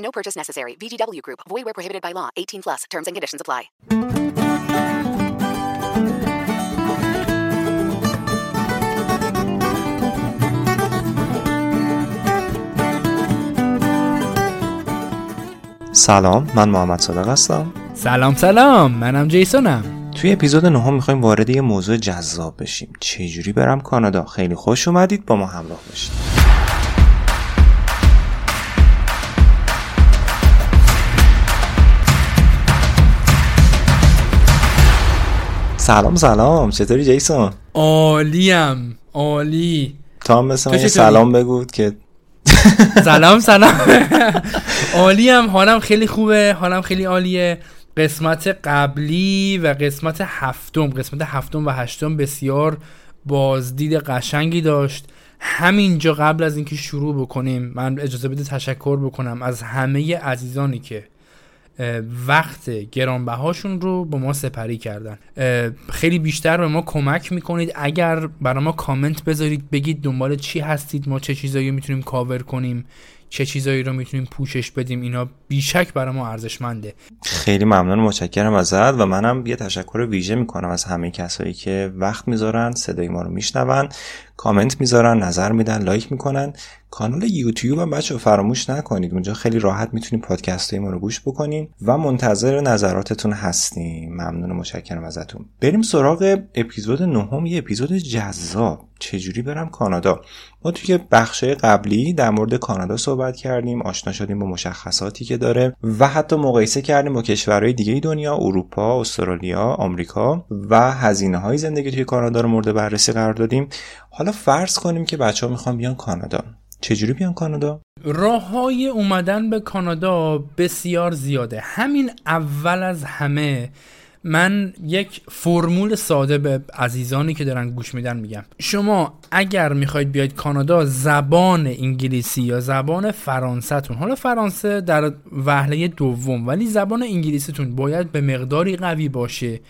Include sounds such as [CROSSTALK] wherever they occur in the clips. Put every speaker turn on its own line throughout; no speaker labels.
No purchase necessary. VGW Group. Void where prohibited by law. 18 plus. Terms and conditions apply.
سلام من محمد صادق هستم
سلام سلام منم جیسونم
توی اپیزود نهم می‌خوایم وارد یه موضوع جذاب بشیم چجوری برم کانادا خیلی خوش اومدید با ما همراه باشید سلام سلام. چطوری جیسون؟
عالیم عالی.
تو هم مثل
تو
من؟ سلام بگو که [LAUGHS]
سلام سلام. [LAUGHS] عالیم حالم خیلی خوبه. حالم خیلی عالیه. قسمت قبلی و قسمت هفتم قسمت هفتم و هشتم بسیار بازدید قشنگی داشت. همینجا قبل از اینکه شروع بکنیم من اجازه بده تشکر بکنم از همه عزیزانی که وقت گرانبهاشون رو با ما سپری کردن. خیلی بیشتر به ما کمک می‌کنید. اگر برای ما کامنت بذارید بگید دنبال چی هستید ما چه چیزایی می‌تونیم کاور کنیم چه چیزایی رو می‌تونیم پوشش بدیم اینا بیشک برای ما ارزشمنده.
خیلی ممنون متشکرم ازت و منم یه تشکر ویژه می‌کنم از همه کسایی که وقت می‌ذارن صدای ما رو میشنون. کامنت می‌ذارن نظر میدن لایک می‌کنن. کانال یوتیوب هم بچه‌ها فراموش نکنید. اونجا خیلی راحت می‌تونید پادکست های ما رو گوش بکنین و منتظر نظراتتون هستیم. ممنون و متشکرم ازتون. بریم سراغ اپیزود نهم. یه اپیزود جذاب. چجوری برم کانادا؟ ما توی بخشای قبلی در مورد کانادا صحبت کردیم. آشنا شدیم با مشخصاتی که داره و حتی مقایسه کردیم با کشورهای دیگه دنیا اروپا استرالیا آمریکا و هزینه های زندگی توی کانادا رو مورد بررسی قرار دادیم. حالا فرض کنیم که بچه ها می‌خوان بیان کانادا. چجوری بیان کانادا؟
راه های اومدن به کانادا بسیار زیاده. همین اول از همه من یک فرمول ساده به عزیزانی که دارن گوش میدن میگم. شما اگر می‌خواید بیاید کانادا زبان انگلیسی یا زبان فرانسهتون حالا فرانسه در وهله دوم ولی زبان انگلیسیتون باید به مقداری قوی باشه.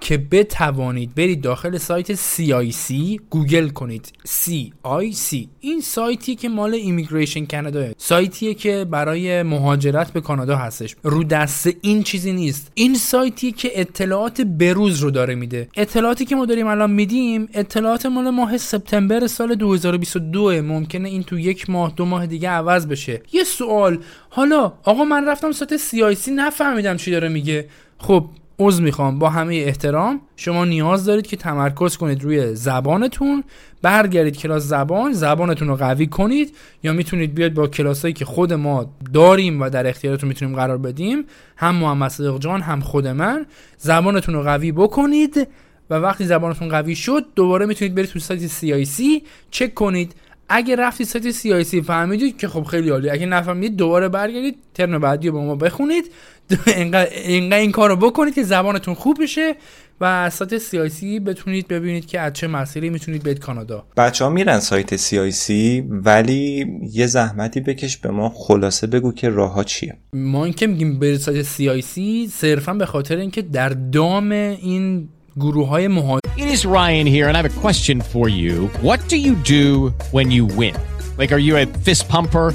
که بتوانید برید داخل سایت CIC گوگل کنید CIC این سایتی که مال immigration کانادا سایتیه که برای مهاجرت به کانادا هستش. رو دست این چیزی نیست. این سایتی که اطلاعات بروز رو داره میده. اطلاعاتی که ما داریم الان میدیم اطلاعات مال ماه سپتامبر سال 2022 ممکنه این تو یک ماه دو ماه دیگه عوض بشه. یه سوال. حالا آقا من رفتم سایت CIC نفهمیدم چی داره میگه. خب عذر می‌خوام. با همه احترام شما نیاز دارید که تمرکز کنید روی زبانتون برگردید کلاس زبان زبانتون رو قوی کنید یا می‌تونید بیاید با کلاسایی که خود ما داریم و در اختیارتون می‌تونیم قرار بدیم هم محمد صادق جان هم خود من زبانتون رو قوی بکنید و وقتی زبانتون قوی شد دوباره می‌تونید برید تو سایت CIC چک کنید. اگه رفتید سایت CIC فهمیدید که خب خیلی عالی اگه نفهمیدید دوباره برگردید ترم بعدی رو با ما بخونید. [LAUGHS] اینقدر اینقدر این کار رو بکنید که زبانتون خوب بشه و از سایت CIC بتونید ببینید که از چه مسیری می‌تونید برید کانادا
بچه ها میرن سایت CIC ولی یه زحمتی بکش به ما خلاصه بگو که راه ها چیه
ما اینکه میگیم برید سایت CIC صرفا به خاطر اینکه در دام این گروه های مهاجرت
It is Ryan here, and I have a question for you. What do you do when you win? Like, are you a fist pumper?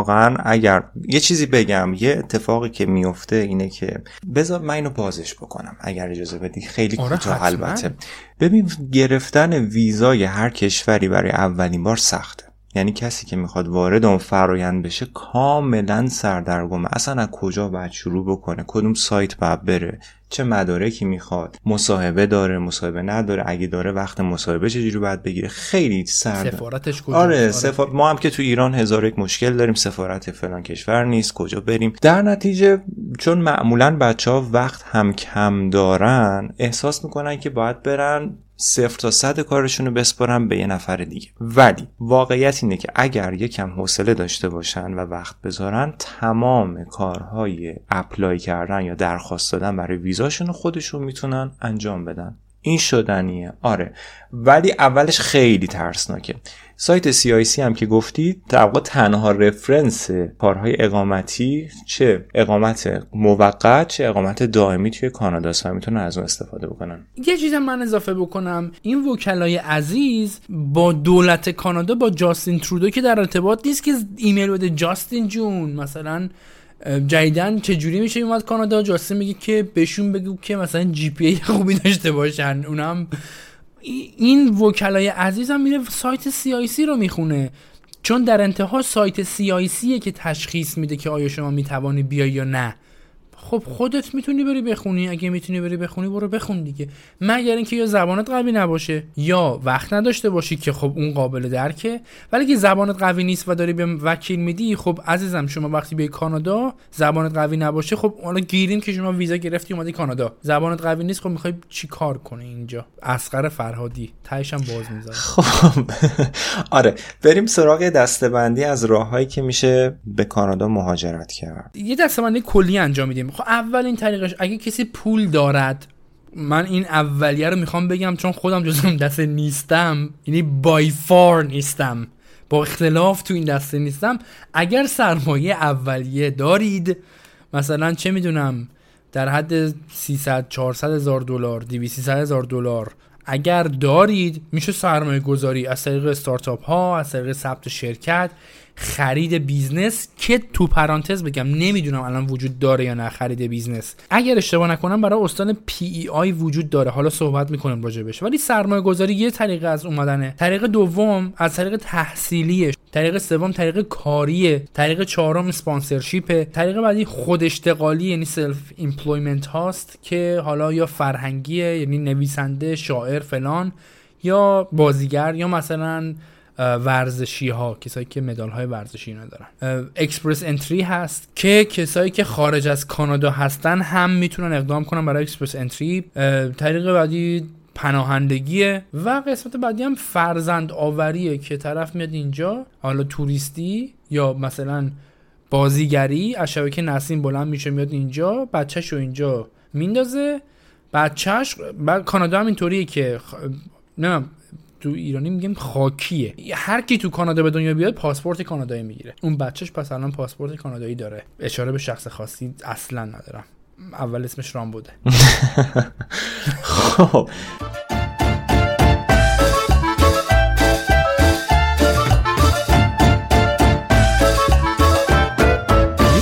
واقعا اگر یه چیزی بگم یه اتفاقی که میفته اینه که بذار من اینو بازش بکنم اگر اجازه بدی. خیلی
آره،
کوتاه. البته. ببین گرفتن ویزای هر کشوری برای اولین بار سخته. یعنی کسی که می‌خواد وارد اون فرایند بشه کاملا سردرگمه. اصلا از کجا باید شروع بکنه؟ کدوم سایت باید بره؟ چه مدارکی می‌خواد. مصاحبه داره مصاحبه نداره. اگه داره وقت مصاحبه چجوری باید بگیره؟ خیلی سرد.
سفارتش کجاست؟
آره
آره.
سفا... ما هم که تو ایران هزار یک مشکل داریم. سفارت فلان کشور نیست. کجا بریم؟ در نتیجه چون معمولا بچه ها وقت هم کم دارن احساس می‌کنن که باید برن صفر تا صد کارشون رو بسپارن به یه نفر دیگه. ولی واقعیت اینه که اگر یکم حوصله داشته باشن و وقت بذارن تمام کارهای اپلای کردن یا درخواست دادن برای ویزاشون رو خودشون می‌تونن انجام بدن. این شدنیه. آره. ولی اولش خیلی ترسناکه. سایت CIC هم که گفتی واقع تنها reference کارهای اقامتی چه اقامت موقت چه اقامت دائمی توی کاناداست و می‌تونن از اون استفاده بکنن.
یه چیزم من اضافه بکنم. این وکلای عزیز با دولت کانادا با جاستین ترودو که در ارتباط نیست که ایمیل بده جاستین جون. مثلا جدیدن چجوری میشه اومد کانادا؟ جاستین میگه که بهشون بگو که مثلا GPA خوبی داشته باشن. اونم این وکلای عزیز هم میره سایت CIC رو می‌خونه. چون در انتها سایت CIC که تشخیص میده که آیا شما می‌توانی بیای یا نه. خب خودت می‌تونی بری بخونی اگه می‌تونی بری بخونی برو بخون دیگه. مگر اینکه یا زبانت قوی نباشه یا وقت نداشته باشی که خب اون قابل درکه. ولی که زبانت قوی نیست و داری به وکیل میدی خب عزیزم شما وقتی به کانادا زبانت قوی نباشه. خب حالا گیریم که شما ویزا گرفتی اومدی کانادا. زبانت قوی نیست خب می‌خوای چی کار کنی اینجا؟ اسقر فرهادی. تهش هم باز می‌ذاره
خب. [LAUGHS] آره بریم سراغ دستبندی از راههایی که میشه به کانادا مهاجرت کرد.
یه دستبندی کلی انجام میدیم. خب اولین طریقش اگه کسی پول دارد من این اولیه رو می‌خوام بگم چون خودم اون دسته نیستم یعنی بای فار نیستم. با اختلاف تو این دسته نیستم. اگر سرمایه اولیه دارید مثلا چه می‌دونم در حد 300 400 هزار دلار 200 300 هزار دلار اگر دارید میشه سرمایه گذاری از طریق استارتاپ ها از طریق ثبت شرکت. خرید business که تو پرانتز بگم نمی‌دونم الان وجود داره یا نه خرید business. اگر اشتباه نکنم برای استان PEI وجود داره. حالا صحبت می‌کنیم راجبش. ولی سرمایه گذاری یه طریقه از اومدنه. طریق دوم از طریق تحصیلیه. طریق سوم طریق کاریه. طریق چهارم sponsorship ه طریق بعدی خود اشتغالی یعنی self employment هاست که حالا یا فرهنگیه یعنی نویسنده شاعر فلان یا بازیگر یا مثلا ورزشی ها کسایی که مدال های ورزشی اینا دارن Express Entry هست که کسایی که خارج از کانادا هستن هم می‌تونن اقدام کنن برای Express Entry طریق بعدی پناهندگیه و قسمت بعدی هم فرزند آوریه که طرف میاد اینجا حالا توریستی یا مثلا بازیگری از شبکه نسیم بلند میشه میاد اینجا بچهش رو اینجا میندازه. بچهش بعد کانادا هم اینطوریه که خ... نه تو ایرانی میگیم خاکیه. هر کی تو کانادا به دنیا بیاد پاسپورت کانادایی می‌گیره. اون بچهش پس الان پاسپورت کانادایی داره. اشاره به شخص خاصی اصلا ندارم. اول اسمش رام بوده. [LAUGHS]
خب.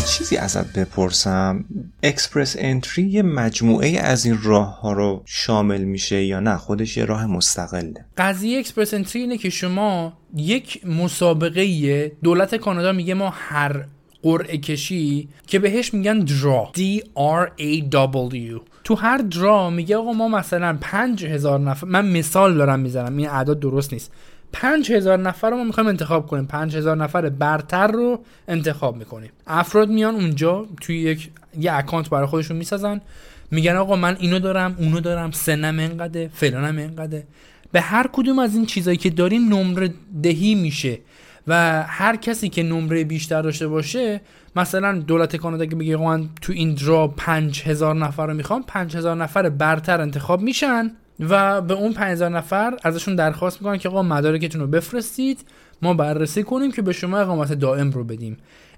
چیزی ازت بپرسم. Express Entry یه مجموعه از این راه ها رو شامل میشه یا نه؟ خودش یه راه مستقله.
قضیه Express Entry اینه که شما یک مسابقه دولت کانادا میگه ما هر قرعه کشی که بهش میگن draw D R A W. تو هر draw میگه آقا ما مثلا پنج هزار نفر من مثال دارم می‌زنم این اعداد درست نیست. پنج هزار نفر رو ما می‌خوایم انتخاب کنیم. پنج هزار نفر برتر رو انتخاب می‌کنیم. افراد میان اونجا توی یک یه اکانت برای خودشون می‌سازن. میگن آقا من اینو دارم اونو دارم سنم انقدره فلانم انقدره به هر کدوم از این چیزایی که دارین نمره دهی میشه و هر کسی که نمره بیشتر داشته باشه مثلا دولت کانادا که آقا من تو این درا پنج هزار نفر رو می‌خوام پنج هزار نفر برتر انتخاب میشن. و به اون 5000 نفر ازشون درخواست می‌کنن که آقا مدارکتون رو بفرستید ما بررسی کنیم که به شما اقامت دائم رو بدیم.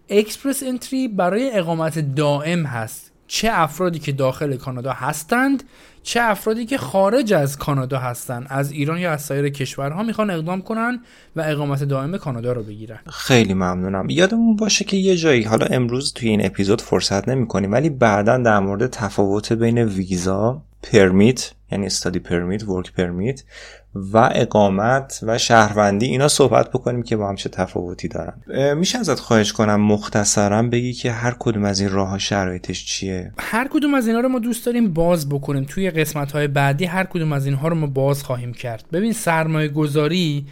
Express Entry برای اقامت دائم هست. چه افرادی که داخل کانادا هستند؟ چه افرادی که خارج از کانادا هستند از ایران یا از سایر کشورها می‌خوان اقدام کنن و اقامت دائم کانادا رو بگیرن.
خیلی ممنونم. یادمون باشه که یه جایی حالا امروز توی این اپیزود فرصت نمی کنیم ولی بعدا در مورد تفاوت بین ویزا permit یعنی study permit work permit و اقامت و شهروندی اینا صحبت بکنیم که با هم چه تفاوتی دارن. میشه ازت خواهش کنم مختصرا بگی که هر کدوم از این راه شرایطش چیه؟
هر کدوم از اینا رو ما دوست داریم باز بکنیم. توی قسمت های بعدی هر کدوم از اینها رو ما باز خواهیم کرد. ببین سرمایه گذاری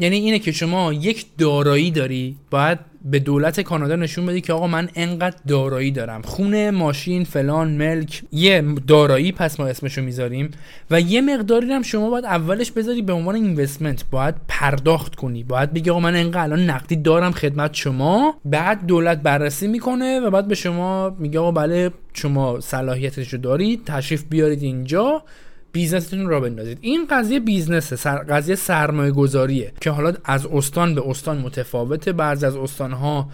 یعنی اینه که شما یک دارایی داری باید به دولت کانادا نشون بدی که آقا من انقدر دارایی دارم. خونه ماشین فلان ملک یه دارایی پس ما اسمشو می‌ذاریم و یه مقداری هم شما باید اولش بذاری به عنوان اینوستمنت باید پرداخت کنی. باید بگی آقا من انقدر الان نقدی دارم خدمت شما. بعد دولت بررسی می‌کنه و بعد به شما میگه آقا بله شما صلاحیتش رو دارید تشریف بیارید اینجا. بیزنستون را بندازید. این قضیه بیزنسه سر... قضیه سرمایه گذاریه که حالا از استان به استان متفاوته. بعضی از استانها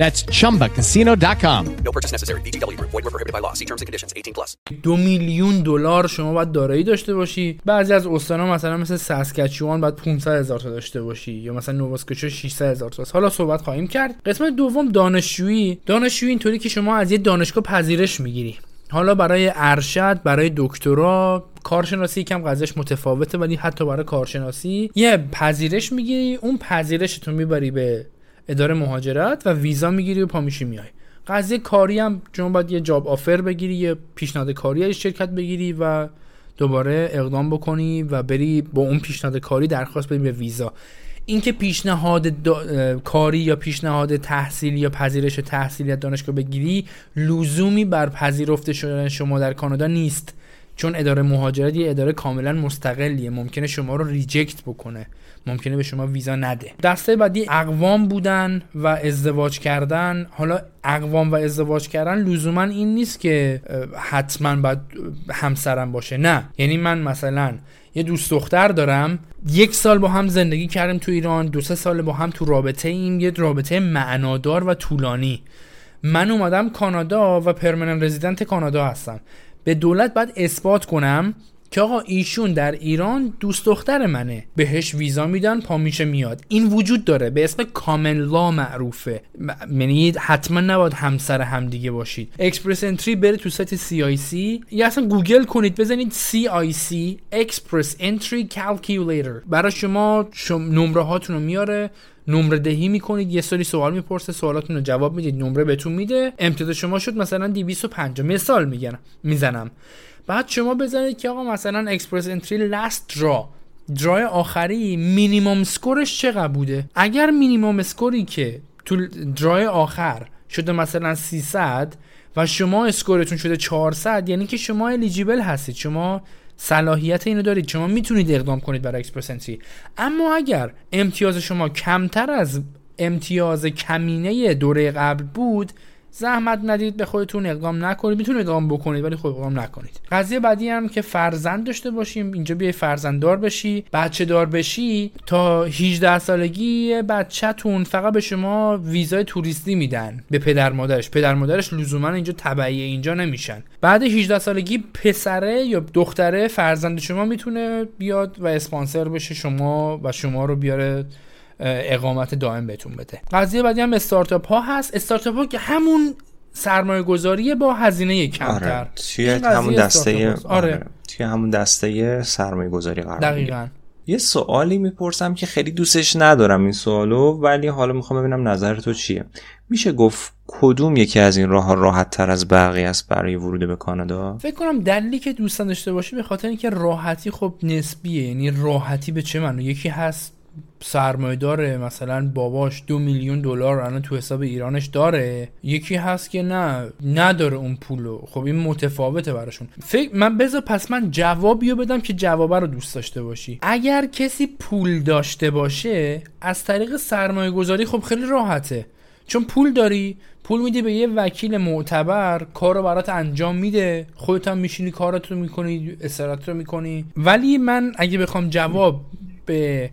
That's chumbacasino.com.
No purchase necessary. Group. Void were prohibited by law. See terms and conditions. 18 plus.
دو میلیون دلار شما باید دارایی داشته باشی بعضی از استانها مثلا مثل ساسکچوان باید 500 هزار تا داشته باشی یا مثلا نوواسکوچو 600 هزار تا حالا صحبت خواهیم کرد قسمت دوم دانشجویی دانشجویی اینطوری که شما از یه دانشگاه پذیرش می‌گیری حالا برای ارشد برای دکترا کارشناسی یکم قضیهش متفاوته ولی حتی برای کارشناسی یه پذیرش می‌گیری اون پذیرشتو می‌بری به اداره مهاجرت و ویزا می‌گیری و پا میشی میای. قضیه کاری هم شما باید یه جاب آفر بگیری یه پیشنهاد کاری از شرکت بگیری و دوباره اقدام بکنی و بری با اون پیشنهاد کاری درخواست بدی به ویزا. اینکه پیشنهاد دا... کاری یا پیشنهاد تحصیل یا پذیرش تحصیلی از دانشگاه بگیری لزومی بر پذیرفته شدن شما در کانادا نیست. چون اداره مهاجرت یه اداره کاملا مستقلیه ممکنه شما رو ریجکت بکنه. ممکنه به شما ویزا نده. دسته بعدی اقوام بودن و ازدواج کردن. حالا اقوام و ازدواج کردن لزوما این نیست که حتما باید همسرم باشه. نه. یعنی من مثلا یه دوست دختر دارم یک سال با هم زندگی کردیم تو ایران دو سه سال با هم تو رابطه ایم یه رابطه معنادار و طولانی. من اومدم کانادا و permanent resident کانادا هستم. به دولت باید اثبات کنم که آقا ایشون در ایران دوست دختر منه. بهش ویزا میدن پا میشه میاد. این وجود داره. به اسم common law معروفه. یعنی حتما نباید همسر همدیگه باشید. Express Entry بره تو سایت CIC یا اصلا گوگل کنید بزنید CIC Express Entry calculator برای شما شم... نمره هاتون رو میاره. نمره دهی می‌کنید. یه سری سوال می‌پرسه سوالاتون رو جواب می‌دید. نمره بهتون میده. امتیاز شما شد مثلا 250 مثال میگن می‌زنم. بعد شما بزنید که آقا مثلا Express Entry last draw draw ی آخری minimum score ش چقدر بوده؟ اگر minimum score ی که تو draw ی آخر شده مثلا 300 و شما score تون شده 400 یعنی که شما eligible هستید. شما صلاحیت اینو دارید. شما می‌تونید اقدام کنید برای Express Entry اما اگر امتیاز شما کمتر از امتیاز کمینه دوره قبل بود زحمت ندید به خودتون اقدام نکنید. می‌تونید اقدام بکنید ولی خود اقدام نکنید. قضیه بعدی هم که فرزند داشته باشیم. اینجا بیای فرزنددار بشی بچه دار بشی. تا 18 سالگی بچهتون فقط به شما ویزای توریستی میدن. به پدر مادرش. پدر مادرش لزوما اینجا تبعیه اینجا نمیشن. بعد 18 سالگی پسره یا دختره فرزند شما می‌تونه بیاد و اسپانسر بشه شما و شما رو بیاره اقامت دائم بهتون بده. قضیه بعدی هم استارتاپ ها هست. استارتاپ ها که همون سرمایه گذاری با هزینه کمتر.
آره. توی همون دسته آره. توی همون دسته سرمایه گذاری قرار
دقیقاً.
یه سوالی می‌پرسم که خیلی دوستش ندارم این سوالو ولی حالا می‌خوام ببینم نظر تو چیه؟ میشه گفت کدوم یکی از این راه ها راحت تر از بقیه است برای ورود به کانادا؟
فکر کنم دلیلی که دوستان داشته باشی به خاطر اینکه راحتی خب نسبیه. یعنی راحتی به چه معنی؟ یکی هست سرمایه داره. مثلا باباش دو میلیون دلار الان تو حساب ایرانش داره. یکی هست که نه نداره اون پولو. خب این متفاوته براشون. فکر من بذار پس من جوابیو بدم که جوابه رو دوست داشته باشی. اگر کسی پول داشته باشه از طریق سرمایه گذاری خب خیلی راحته. چون پول داری پول میدی به یه وکیل معتبر کار رو برات انجام میده. خودت هم میشینی کارتو می‌کنی استراحت رو می‌کنی. ولی من اگه بخوام جواب به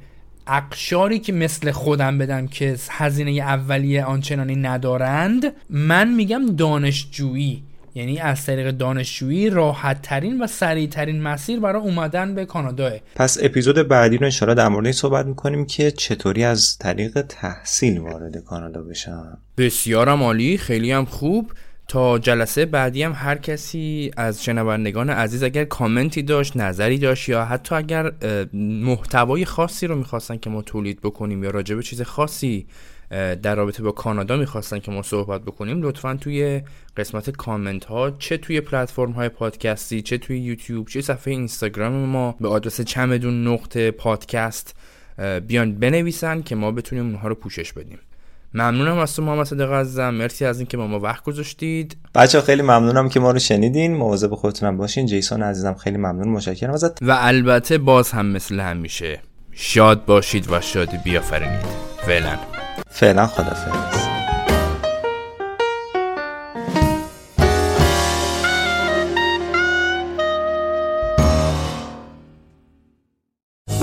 اقشاری که مثل خودم بدم که هزینه اولیه آنچنانی ندارند من میگم دانشجویی. یعنی از طریق دانشجویی راحت ترین و سریع ترین مسیر برای اومدن به کانادا.
پس اپیزود بعدی رو انشاءالله در مورد صحبت می‌کنیم که چطوری از طریق تحصیل وارد کانادا بشم.
بسیارم عالی خیلی هم خوب. تا جلسه بعدی هم هر کسی از شنوندگان عزیز اگر کامنتی داشت نظری داشت یا حتی اگر محتوای خاصی رو می‌خواستن که ما تولید بکنیم یا راجع به چیز خاصی در رابطه با کانادا می‌خواستن که ما صحبت بکنیم لطفا توی قسمت کامنت ها چه توی پلتفرم های پادکستی چه توی یوتیوب چه صفحه اینستاگرام ما به آدرس چمدون نقطه پادکست بیان بنویسن که ما بتونیم اونها رو پوشش بدیم. ممنونم از تو محمد صادق عزیزم. مرسی از اینکه با ما وقت گذاشتید.
بچه خیلی ممنونم که ما رو شنیدین. مواظب خودتونم باشین. جیسون عزیزم خیلی ممنون. متشکرم ازت.
و البته باز هم مثل همیشه شاد باشید و شادی بیافرینید. فعلا.
فعلا خدافظ.